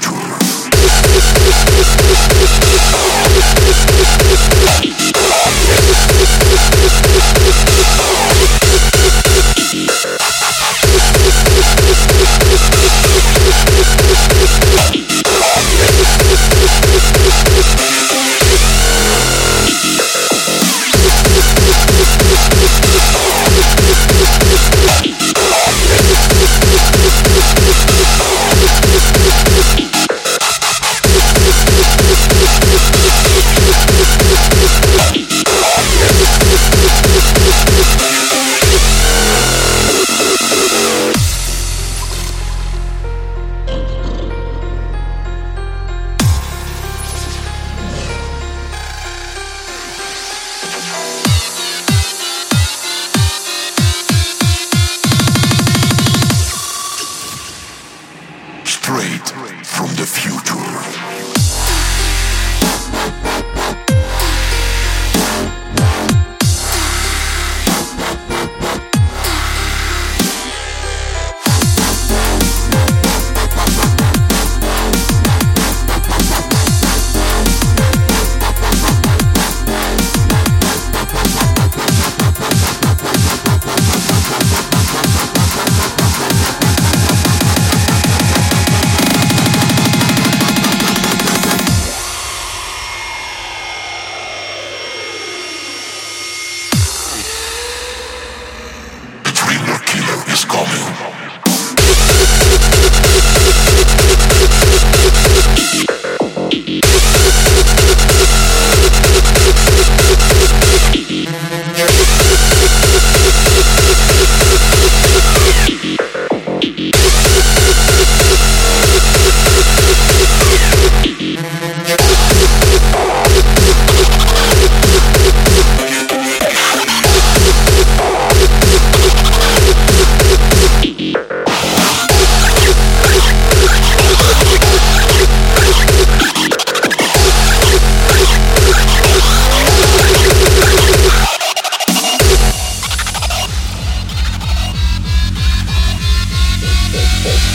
straight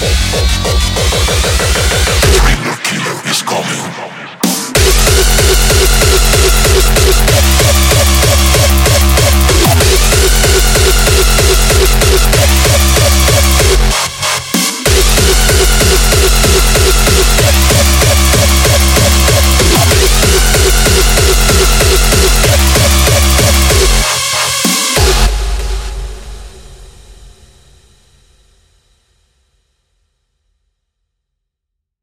どっち?